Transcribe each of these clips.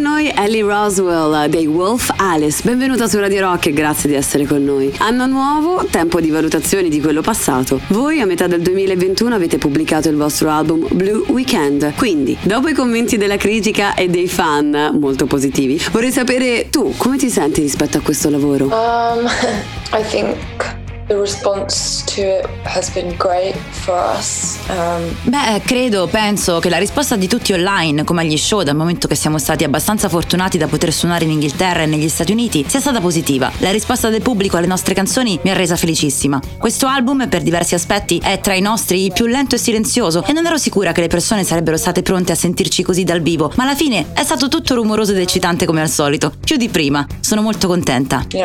con noi Ellie Roswell dei Wolf Alice. Benvenuta su Radio Rock e grazie di essere con noi. Anno nuovo, tempo di valutazioni di quello passato. Voi a metà del 2021 avete pubblicato il vostro album Blue Weekend. Quindi, dopo i commenti della critica e dei fan molto positivi, vorrei sapere tu come ti senti rispetto a questo lavoro? Um, I think the response to it has been great for us. Um, Beh, credo, penso che la risposta di tutti online, come agli show, dal momento che siamo stati abbastanza fortunati da poter suonare in Inghilterra e negli Stati Uniti, sia stata positiva. La risposta del pubblico alle nostre canzoni mi ha resa felicissima. Questo album, per diversi aspetti, è tra i nostri il più lento e silenzioso e non ero sicura che le persone sarebbero state pronte a sentirci così dal vivo, ma alla fine è stato tutto rumoroso ed eccitante come al solito, più di prima. Sono molto contenta. you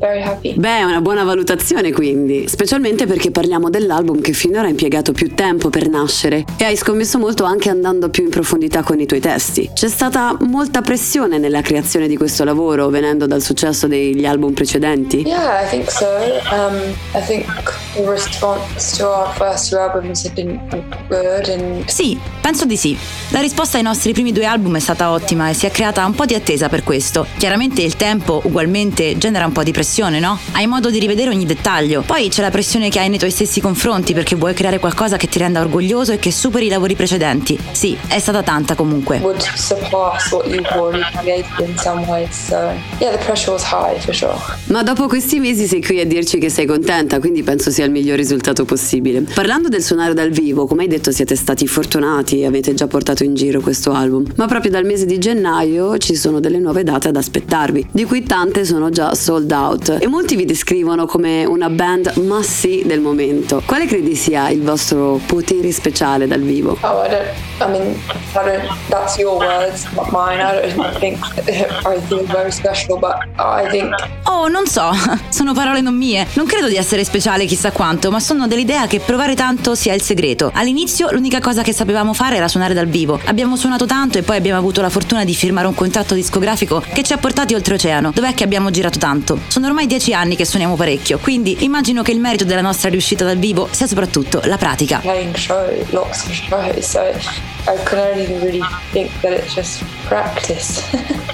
know, very happy. Beh, è una buona valutazione quindi, specialmente perché parliamo dell'album che finora ha impiegato più tempo per nascere e hai scommesso molto anche andando più in profondità con i tuoi testi. C'è stata molta pressione nella creazione di questo lavoro venendo dal successo degli album precedenti? Yeah, I think so. Um, I think the response to our first two albums had been good, and Sì, penso di sì. La risposta ai nostri primi due album è stata ottima e si è creata un po' di attesa per questo. Chiaramente il tempo ugualmente genera un po' di pressione, no? Hai modo di rivedere ogni dettaglio. Poi c'è la pressione che hai nei tuoi stessi confronti perché vuoi creare qualcosa che ti renda orgoglioso e che superi i lavori precedenti. Sì, è stata tanta comunque. would surpass what you've already created in some ways. So yeah, the pressure was high for sure. Ma dopo questi mesi sei qui a dirci che sei contenta, quindi penso sia il miglior risultato possibile. Parlando del suonare dal vivo, come hai detto siete stati fortunati e avete già portato in giro questo album, ma proprio dal mese di gennaio ci sono delle nuove date ad aspettarvi, di cui tante sono già sold out e molti vi descrivono come una band massi del momento. Quale credi sia il vostro potere speciale dal vivo? Oh, I don't. I mean, I don't. That's your words, not mine. I don't think I feel very special, but I think Oh, non so, sono parole non mie. Non credo di essere speciale chissà quanto, ma sono dell'idea che provare tanto sia il segreto. All'inizio l'unica cosa che sapevamo fare era suonare dal vivo. Abbiamo suonato tanto e poi abbiamo avuto la fortuna di firmare un contratto discografico che ci ha portati oltreoceano. Dov'è che abbiamo girato tanto? Sono ormai dieci anni che suoniamo parecchio, quindi immagino che il merito della nostra riuscita dal vivo sia soprattutto la pratica.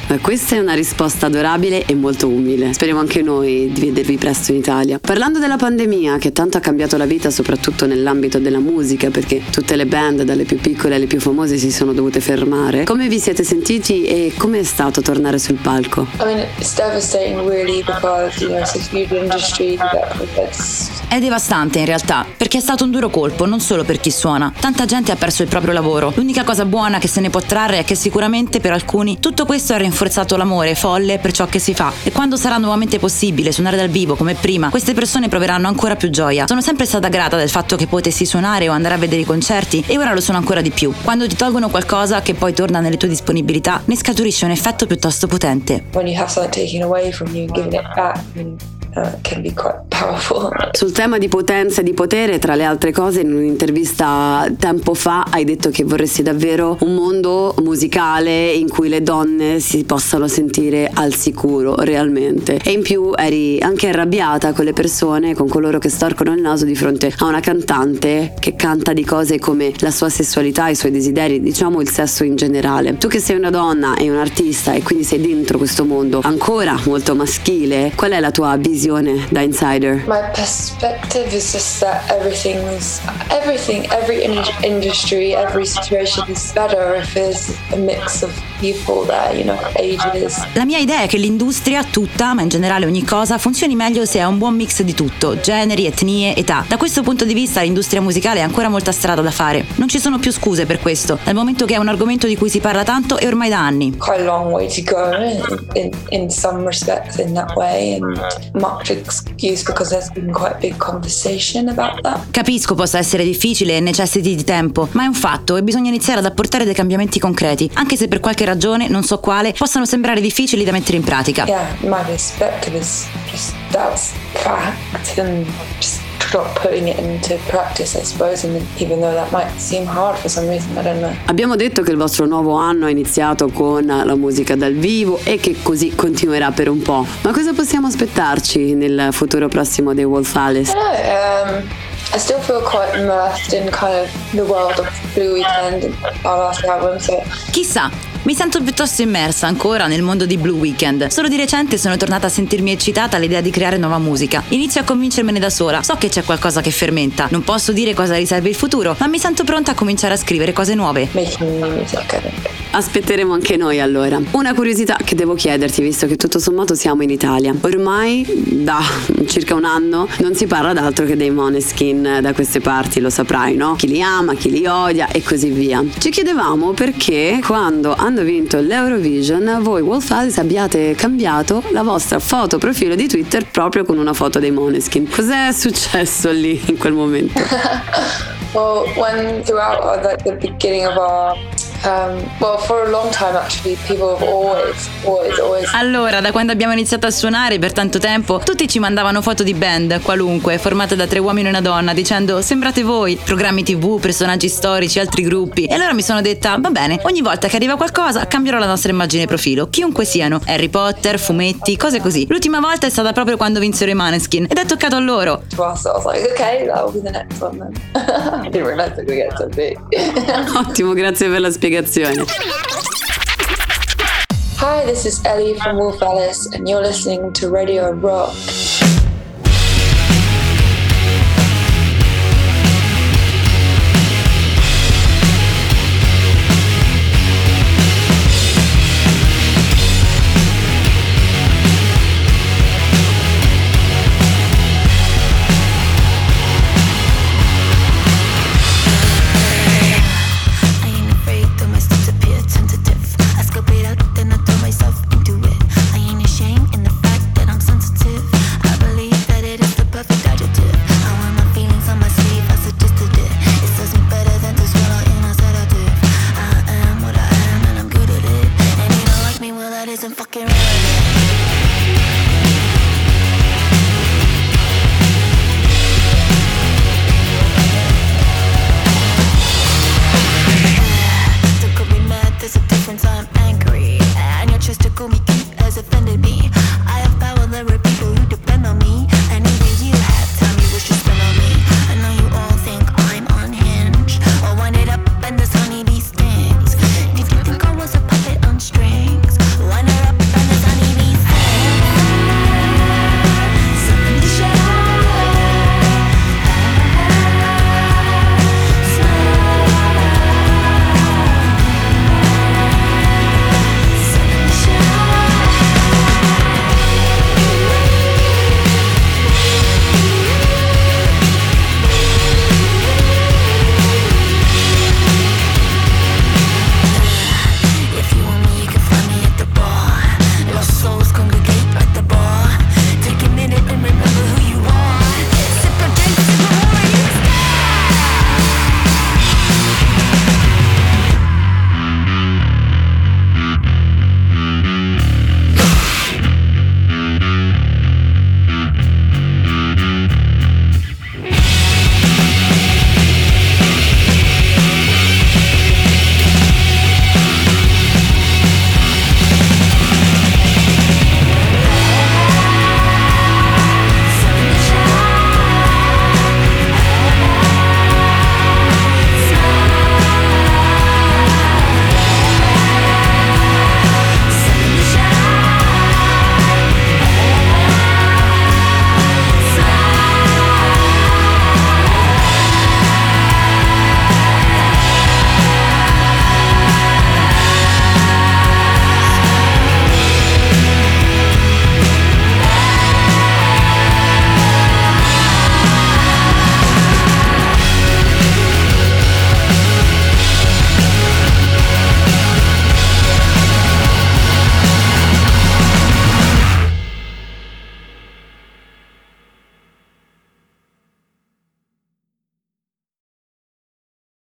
Eh, Questa è una risposta adorabile e molto umile. Speriamo anche noi di vedervi presto in Italia. Parlando della pandemia, che tanto ha cambiato la vita, soprattutto nell'ambito della musica, perché tutte le band, dalle più piccole alle più famose, si sono dovute fermare. Come vi siete sentiti e come è stato tornare sul palco? I mean, it's devastating, really, because it's È devastante in realtà, perché è stato un duro colpo non solo per chi suona. Tanta gente ha perso il proprio lavoro. L'unica cosa buona che se ne può trarre è che sicuramente per alcuni tutto questo ha rinforzato l'amore folle per ciò che si fa. E quando sarà nuovamente possibile suonare dal vivo come prima, queste persone proveranno ancora più gioia. Sono sempre stata grata del fatto che potessi suonare o andare a vedere i concerti e ora lo sono ancora di più. Quando ti tolgono qualcosa che poi torna nelle tue disponibilità, ne scaturisce un effetto piuttosto potente. when you have something taken away from you giving it back. And, powerful. Sul tema di potenza e di potere, tra le altre cose, in un'intervista tempo fa hai detto che vorresti davvero un mondo musicale in cui le donne si possano sentire al sicuro realmente. E in più eri anche arrabbiata con le persone, con coloro che storcono il naso di fronte a una cantante che canta di cose come la sua sessualità, i suoi desideri, diciamo il sesso in generale. Tu che sei una donna e un artista e quindi sei dentro questo mondo ancora molto maschile, qual è la tua visione da insider? My perspective is just that everything's everything, every in- industry, every situation is better if there's a mix of people there, you know, ages. La mia idea è che l'industria, tutta, ma in generale ogni cosa, funzioni meglio se ha un buon mix di tutto, generi, etnie, età. Da questo punto di vista l'industria musicale ha ancora molta strada da fare. Non ci sono più scuse per questo, dal momento che è un argomento di cui si parla tanto e ormai da anni. Quite a long way to go in, in, in some respects in that way, and much excuse because there's been quite a big conversation about that. Capisco possa essere difficile e necessiti di tempo, ma è un fatto e bisogna iniziare ad apportare dei cambiamenti concreti, anche se per qualche ragione, non so quale, possano sembrare difficili da mettere in pratica. Yeah, my perspective is just that's fact and just And. Abbiamo detto che il vostro nuovo anno è iniziato con la musica dal vivo e che così continuerà per un po'. Ma cosa possiamo aspettarci nel futuro prossimo dei Wolf Alice? I. Um, still feel quite immersed in kind of the world of Blue Weekend, our last album. So Chissà, mi sento piuttosto immersa ancora nel mondo di Blue Weekend. Solo di recente sono tornata a sentirmi eccitata all'idea di creare nuova musica. Inizio a convincermene da sola. So che c'è qualcosa che fermenta. Non posso dire cosa riserva il futuro, ma mi sento pronta a cominciare a scrivere cose nuove. Aspetteremo anche noi allora. Una curiosità che devo chiederti, visto che tutto sommato siamo in Italia. Ormai da circa un anno non si parla d'altro che dei Moneskin da queste parti, lo saprai, no? Chi li ama, chi li odia e così via. Ci chiedevamo perché quando hanno vinto l'Eurovision voi Wolf Alice abbiate cambiato la vostra foto profilo di Twitter proprio con una foto dei Moneskin. Cos'è successo lì in quel momento? Well, when throughout uh, like the beginning of our, um, well, for a long time actually, people have always, always, always Allora, da quando abbiamo iniziato a suonare per tanto tempo, tutti ci mandavano foto di band, qualunque, formate da tre uomini e una donna, dicendo sembrate voi, programmi tv, personaggi storici, altri gruppi. E allora mi sono detta, va bene, ogni volta che arriva qualcosa cambierò la nostra immagine profilo, chiunque siano, Harry Potter, fumetti, cose così. L'ultima volta è stata proprio quando vinsero i Maneskin ed è toccato a loro. Ottimo, grazie per la spiegazione. Hi, this is Ellie from Wolf Alice, and you're listening to Radio Rock.